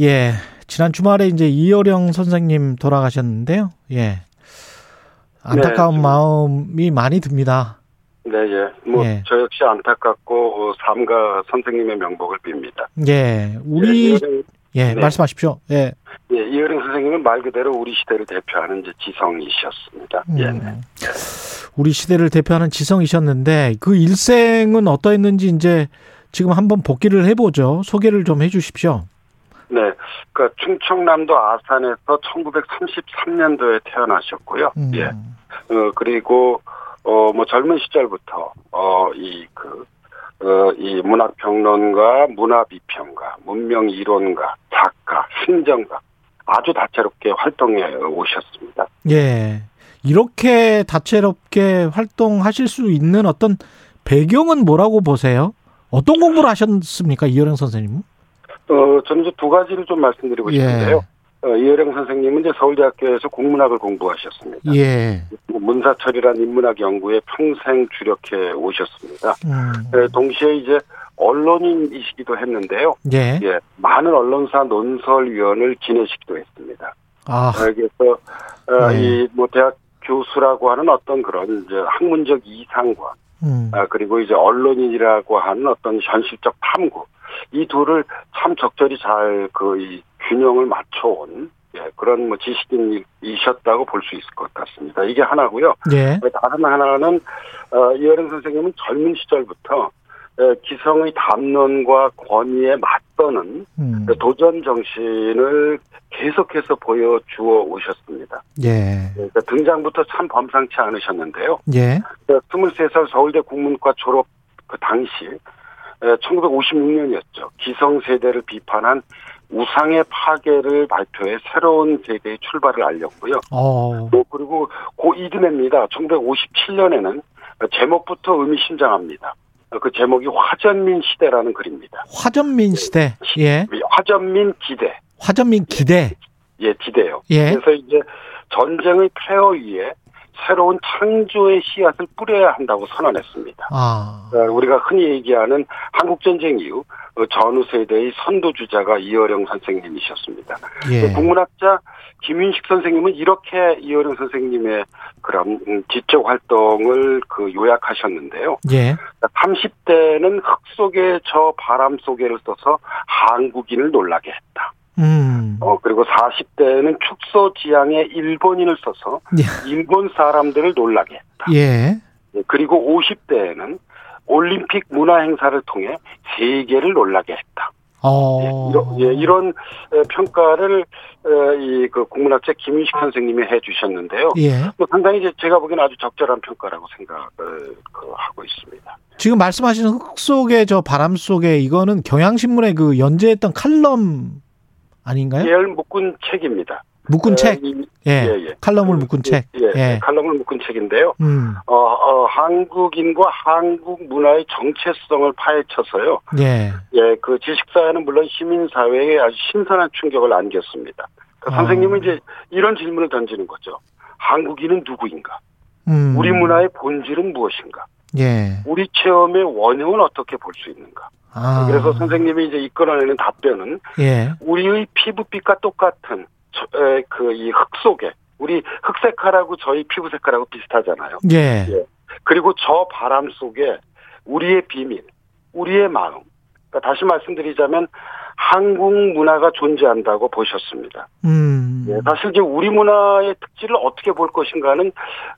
예, 지난 주말에 이제 이효령 선생님 돌아가셨는데요. 예, 안타까운 네, 좀- 마음이 많이 듭니다. 네, 예. 뭐, 예. 저 역시 안타깝고, 어, 삼가 선생님의 명복을 빕니다. 예, 우리 예, 이효령, 예, 네. 말씀하십시오. 예, 예, 이효령 선생님은 말 그대로 우리 시대를 대표하는 이제 지성이셨습니다. 예, 네. 음, 우리 시대를 대표하는 지성이셨는데 그 일생은 어떠했는지 이제 지금 한번 복기를 해보죠. 소개를 좀 해주십시오. 네. 그 충청남도 아산에서 1933년도에 태어나셨고요. 음, 예. 어, 그리고, 어, 뭐 젊은 시절부터, 어, 이, 그, 어, 이 문학평론가, 문화비평가, 문명이론가, 작가, 행정가, 아주 다채롭게 활동해 오셨습니다. 예. 이렇게 다채롭게 활동하실 수 있는 어떤 배경은 뭐라고 보세요? 어떤 공부를 하셨습니까, 이효령 선생님은? 어, 저는 이제 두 가지를 좀 말씀드리고 싶은데요. 어, 이효령 선생님은 이제 서울대학교에서 공문학을 공부하셨습니다. 예. 뭐 문사철이란 인문학 연구에 평생 주력해 오셨습니다. 음, 예, 동시에 이제 언론인이시기도 했는데요. 예. 예, 많은 언론사 논설위원을 지내시기도 했습니다. 아, 어, 그래서 어, 네. 이뭐 대학 교수라고 하는 어떤 그런 이제 학문적 이상과 음, 아, 그리고 이제 언론인이라고 하는 어떤 현실적 탐구 이 둘을 참 적절히 잘그이 균형을 맞춰온 예, 그런 뭐 지식인이셨다고 볼 수 있을 것 같습니다. 이게 하나고요. 예. 다른 하나는 어, 이어령 선생님은 젊은 시절부터 에, 기성의 담론과 권위에 맞서는 음, 도전 정신을 계속해서 보여주어 오셨습니다. 예. 그러니까 등장부터 참 범상치 않으셨는데요. 예. 23살 서울대 국문과 졸업 그 당시 1956년이었죠. 기성세대를 비판한 우상의 파괴를 발표해 새로운 세대의 출발을 알렸고요. 어, 또 그리고 고 이듬해입니다. 1957년에는 제목부터 의미심장합니다. 그 제목이 화전민 시대라는 글입니다. 화전민 시대. 예. 화전민 기대. 화전민 기대. 예, 기대요. 예. 그래서 이제 전쟁의 폐허 위에 새로운 창조의 씨앗을 뿌려야 한다고 선언했습니다. 아, 어, 우리가 흔히 얘기하는 한국전쟁 이후 어, 전후 세대의 선도주자가 이어령 선생님이셨습니다. 예. 국문학자 김윤식 선생님은 이렇게 이어령 선생님의 그런 음, 지적 활동을 그 요약하셨는데요. 예. 30대는 흙 속에 저 바람 속에를 써서 한국인을 놀라게 했다. 음. 어, 그리고 40대는 축소 지향에 일본인을 써서 예. 일본 사람들을 놀라게 했다. 예. 예, 그리고 50대에는 올림픽 문화 행사를 통해 세계를 놀라게 했다. 어. 예, 이런, 예, 이런 에, 평가를 이그 국문학자 김윤식 선생님이 해주셨는데요. 예. 뭐 상당히 이제 제가 보기에는 아주 적절한 평가라고 생각을 그 하고 있습니다. 지금 말씀하시는 흙 속에 저 바람 속에 이거는 경향신문에 그 연재했던 칼럼 아닌가요? 계열 묶은 책입니다. 묶은 에, 책. 이- 예. 예, 예. 칼럼을 그, 묶은 예, 책. 예, 예. 칼럼을 묶은 책인데요. 음. 어, 어, 한국인과 한국 문화의 정체성을 파헤쳐서요. 예. 예, 그 지식사회는 물론 시민사회에 아주 신선한 충격을 안겼습니다. 그 아. 선생님은 이제 이런 질문을 던지는 거죠. 한국인은 누구인가? 음. 우리 문화의 본질은 무엇인가? 예. 우리 체험의 원형은 어떻게 볼 수 있는가? 아. 그래서 선생님이 이제 이끌어내는 답변은 예. 우리의 피부빛과 똑같은 그 이 흙 속에 우리 흑색하라고 저희 피부 색깔하고 비슷하잖아요. 예. 예. 그리고 저 바람 속에 우리의 비밀, 우리의 마음. 그러니까 다시 말씀드리자면 한국 문화가 존재한다고 보셨습니다. 음. 예, 사실 이제 우리 문화의 특질을 어떻게 볼 것인가는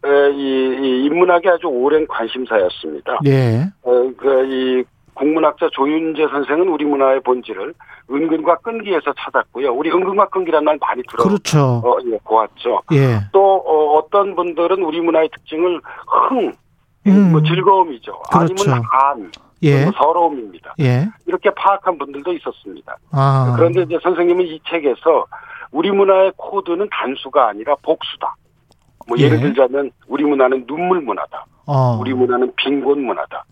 에, 이, 이 인문학의 아주 오랜 관심사였습니다. 예. 어, 그, 이 국문학자 조윤재 선생은 우리 문화의 본질을 은근과 끈기에서 찾았고요. 우리 은근과 끈기란 말 많이 들어 그렇죠. 어, 예, 보았죠. 예. 또 어, 떤 분들은 우리 문화의 특징을 흥, 음. 뭐 즐거움이죠. 그렇죠. 아니면 한, 예. 서러움입니다. 예. 이렇게 파악한 분들도 있었습니다. 아. 그런데 이제 선생님은 이 책에서 우리 문화의 코드는 단수가 아니라 복수다. 뭐 예를 예. 들자면 우리 문화는 눈물 문화다. 어. 우리 문화는 빈곤 문화다.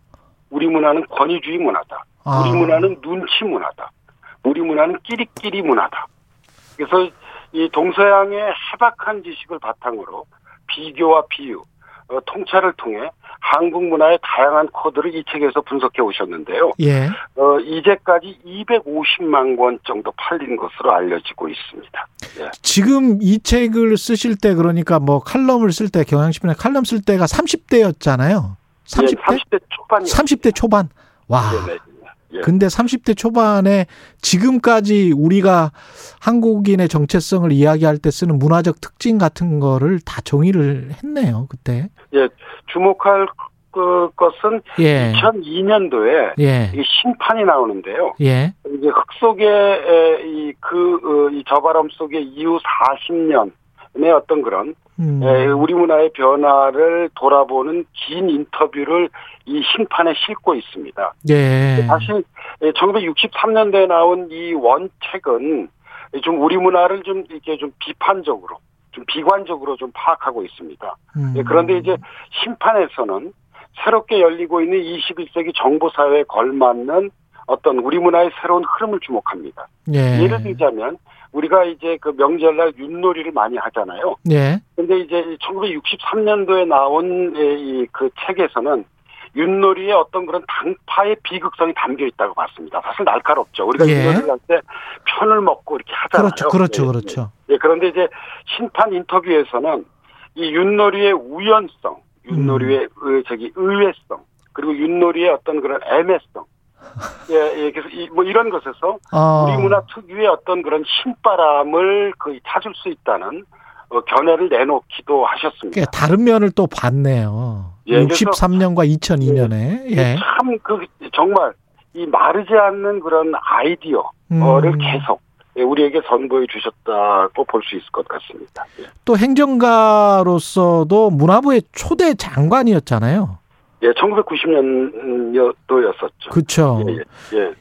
우리 문화는 권위주의 문화다. 아. 우리 문화는 눈치 문화다. 우리 문화는 끼리끼리 문화다. 그래서 이 동서양의 해박한 지식을 바탕으로 비교와 비유, 어, 통찰을 통해 한국 문화의 다양한 코드를 이 책에서 분석해 오셨는데요. 예. 어, 이제까지 250만 권 정도 팔린 것으로 알려지고 있습니다. 지금 이 책을 쓰실 때 그러니까 뭐 칼럼을 쓸 때 경향신문에 칼럼 쓸 때가 30대였잖아요. 30대? 예, 30대 초반이요. 30대 초반. 와. 네네. 예. 근데 30대 초반에 지금까지 우리가 한국인의 정체성을 이야기할 때 쓰는 문화적 특징 같은 거를 다 정의를 했네요, 그때. 예, 주목할 그 것은 예. 2002년도에 예. 이 심판이 나오는데요. 예. 이제 흙 속에 이그 이 저바람 속에 이후 40년 의 어떤 그런 음. 에, 우리 문화의 변화를 돌아보는 긴 인터뷰를 이 심판에 싣고 있습니다. 예. 사실 1963년도에 나온 이 원책은 좀 우리 문화를 좀 이렇게 좀 비판적으로 좀 비관적으로 좀 파악하고 있습니다. 음. 예, 그런데 이제 심판에서는 새롭게 열리고 있는 21세기 정보 사회에 걸맞는 어떤 우리 문화의 새로운 흐름을 주목합니다. 예. 예를 들자면 우리가 이제 그 명절날 윷놀이를 많이 하잖아요. 예. 근데 이제 1963년도에 나온 이 그 책에서는 윷놀이의 어떤 그런 당파의 비극성이 담겨 있다고 봤습니다. 사실 날카롭죠. 우리가 예. 윷놀이를 할 때 편을 먹고 이렇게 하잖아요. 그렇죠. 그렇죠. 예, 그렇죠. 예. 예, 그런데 이제 심판 인터뷰에서는 이 윷놀이의 우연성, 윷놀이의 의- 저기 의외성, 그리고 윷놀이의 어떤 그런 애매성, 예, 예, 그래서 이, 뭐 이런 것에서 아. 우리 문화 특유의 어떤 그런 신바람을 거의 찾을 수 있다는 어, 견해를 내놓기도 하셨습니다. 그러니까 다른 면을 또 봤네요. 예, 그래서- 63년과 2002년에. 예. 참그 정말 이 마르지 않는 그런 아이디어를 음. 계속 예, 우리에게 선보여 주셨다고 볼 수 있을 것 같습니다. 예. 또 행정가로서도 문화부의 초대 장관이었잖아요. 예, 1990년도였었죠. 그렇죠. 예, 예. 예.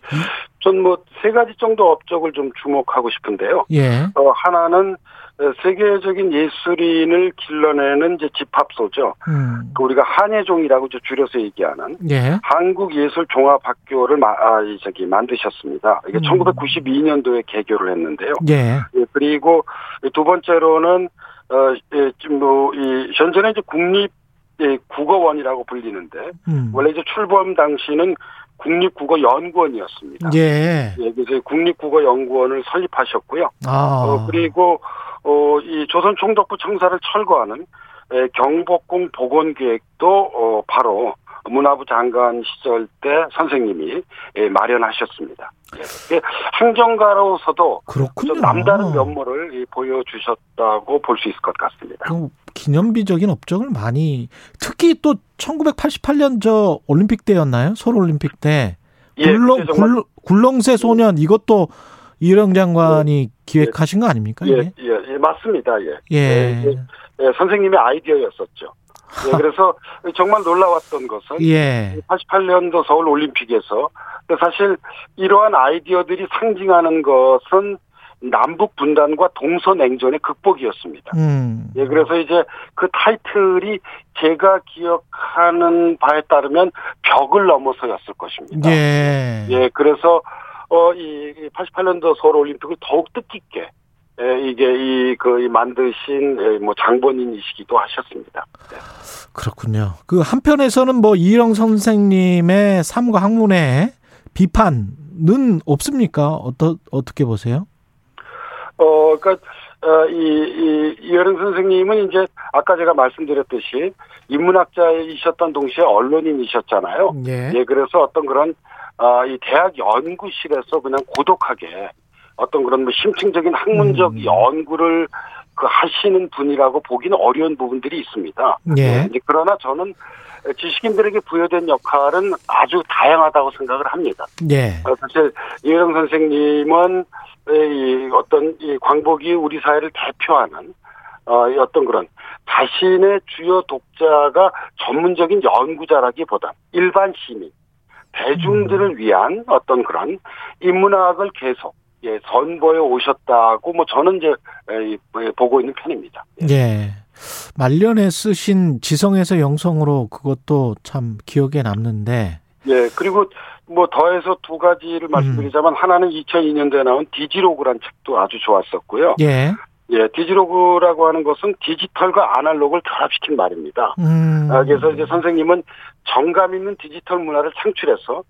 전 뭐 세 가지 정도 업적을 좀 주목하고 싶은데요. 예. 어, 하나는 어, 세계적인 예술인을 길러내는 이제 집합소죠. 음. 그 우리가 한예종이라고 저 줄여서 얘기하는 예. 한국예술종합학교를 마, 아, 이 저기 만드셨습니다. 이게 음. 1992년도에 개교를 했는데요. 예. 예, 그리고 두 번째로는 어, 예, 지금 뭐, 이, 현재는 이제 국립 예, 국어원이라고 불리는데, 음. 원래 이제 출범 당시는 국립국어연구원이었습니다. 예. 예, 그래서 국립국어연구원을 설립하셨고요. 아. 어, 그리고, 어, 이 조선 총독부 청사를 철거하는 에, 경복궁 복원 계획도, 어, 바로 문화부 장관 시절 때 선생님이 예, 마련하셨습니다. 예, 행정가로서도 남다른 면모를 이, 보여주셨다고 볼 수 있을 것 같습니다. 그 기념비적인 업적을 많이 특히 또 1988년 저 올림픽 때였나요? 서울 올림픽 때 예, 굴렁 굴, 굴렁쇠 소년 이것도 이령 장관이 기획하신 거 아닙니까? 예? 예, 예, 맞습니다. 예. 예. 예, 예, 선생님의 아이디어였었죠. 예, 그래서 정말 놀라웠던 것은 예. 88년도 서울 올림픽에서 사실 이러한 아이디어들이 상징하는 것은 남북 분단과 동서 냉전의 극복이었습니다. 음. 예, 그래서 이제 그 타이틀이 제가 기억하는 바에 따르면 벽을 넘어서였을 것입니다. 예. 예, 그래서 어, 이 88년도 서울 올림픽을 더욱 뜻깊게 예, 이게 이그 만드신 예, 뭐 장본인이시기도 하셨습니다. 그렇군요. 그 한편에서는 뭐 이령 선생님의 삶과 학문의 비판은 없습니까? 어떠, 어떻게 보세요? 어, 그러니까 어, 이, 이 이여름 선생님은 이제 아까 제가 말씀드렸듯이 인문학자이셨던 동시에 언론인이셨잖아요. 예. 예, 그래서 어떤 그런 아, 이 대학 연구실에서 그냥 고독하게 어떤 그런 뭐 심층적인 학문적 음. 연구를 그 하시는 분이라고 보기는 어려운 부분들이 있습니다. 예. 이제 그러나 저는 지식인들에게 부여된 역할은 아주 다양하다고 생각을 합니다. 예. 어, 사실 이혜령 선생님은 이 어떤 이 광복이 우리 사회를 대표하는 어, 이 어떤 그런 자신의 주요 독자가 전문적인 연구자라기보다 일반 시민, 대중들을 위한 어떤 그런 인문학을 계속 예, 선보여 오셨다고 뭐 저는 이제 에, 예, 보고 있는 편입니다. 예. 말년에 쓰신 지성에서 영성으로 그것도 참 기억에 남는데. 예, 그리고 뭐 더해서 두 가지를 말씀드리자면 음. 하나는 2002년도에 나온 디지로그란 책도 아주 좋았었고요. 예. 예, 디지로그라고 하는 것은 디지털과 아날로그를 결합시킨 말입니다. 음. 아, 그래서 이제 선생님은 정감 있는 디지털 문화를 창출해서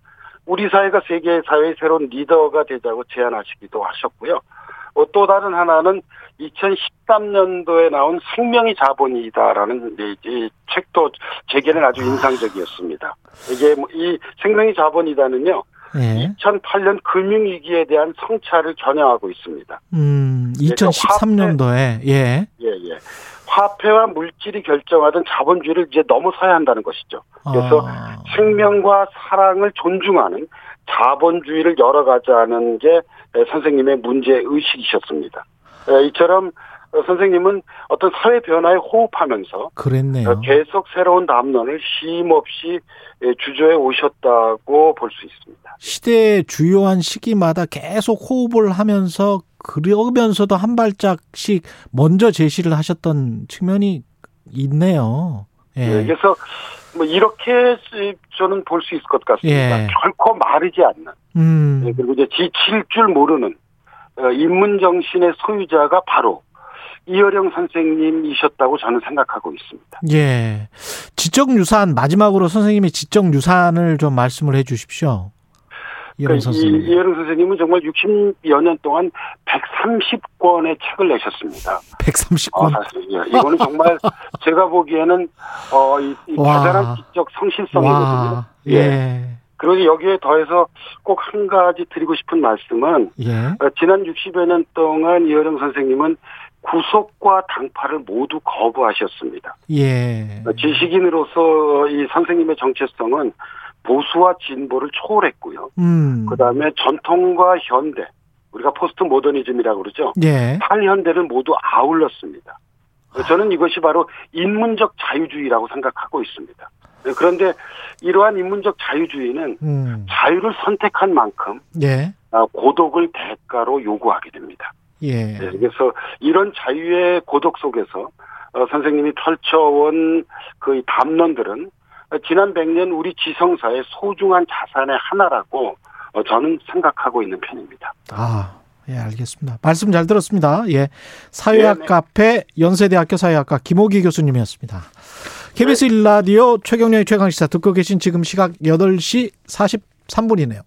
우리 사회가 세계 사회의 새로운 리더가 되자고 제안하시기도 하셨고요. 어, 또 다른 하나는 2013년도에 나온 생명이 자본이다라는 이, 책도 제게는 아주 인상적이었습니다. 이게 뭐이 생명이 자본이다는요. 예. 2008년 금융위기에 대한 성찰을 겨냥하고 있습니다. 음, 2013년도에, 예. 예, 예. 화폐와 물질이 결정하던 자본주의를 이제 넘어서야 한다는 것이죠. 그래서 아. 생명과 사랑을 존중하는 자본주의를 열어가자는 게 선생님의 문제 의식이셨습니다. 이처럼 선생님은 어떤 사회 변화에 호흡하면서 그랬네요. 계속 새로운 담론을 쉼없이 주저해 오셨다고 볼 수 있습니다. 시대의 주요한 시기마다 계속 호흡을 하면서 그러면서도 한 발짝씩 먼저 제시를 하셨던 측면이 있네요. 예. 네, 그래서 뭐 이렇게 저는 볼 수 있을 것 같습니다. 예. 결코 마르지 않는 음. 네, 그리고 이제 지칠 줄 모르는 어, 인문 정신의 소유자가 바로 이어령 선생님이셨다고 저는 생각하고 있습니다. 예. 지적 유산 마지막으로 선생님의 지적 유산을 좀 말씀을 해 주십시오. 이혜령 선생님. 이혜령 선생님은 정말 60여 년 동안 130권의 책을 내셨습니다. 130권? 어, 예. 이거는 정말 제가 보기에는 어, 이, 이 대단한 지적 성실성이거든요. 예. 예. 그리고 여기에 더해서 꼭 한 가지 드리고 싶은 말씀은 예. 어, 지난 60여 년 동안 이혜령 선생님은 구속과 당파를 모두 거부하셨습니다. 예. 어, 지식인으로서 이 선생님의 정체성은 보수와 진보를 초월했고요. 음. 그다음에 전통과 현대, 우리가 포스트 모더니즘이라고 그러죠. 예. 탈현대를 모두 아울렀습니다. 저는 이것이 바로 인문적 자유주의라고 생각하고 있습니다. 그런데 이러한 인문적 자유주의는 음. 자유를 선택한 만큼 예. 아, 고독을 대가로 요구하게 됩니다. 예. 네, 그래서 이런 자유의 고독 속에서 어, 선생님이 펼쳐온 그 담론들은 지난 100년 우리 지성사의 소중한 자산의 하나라고 어, 저는 생각하고 있는 편입니다. 아, 예, 알겠습니다. 말씀 잘 들었습니다. 예. 사회학 네네. 카페 연세대학교 사회학과 김호기 교수님이었습니다. KBS 네. 1라디오 최경련의 최강시사 듣고 계신 지금 시각 8시 43분이네요.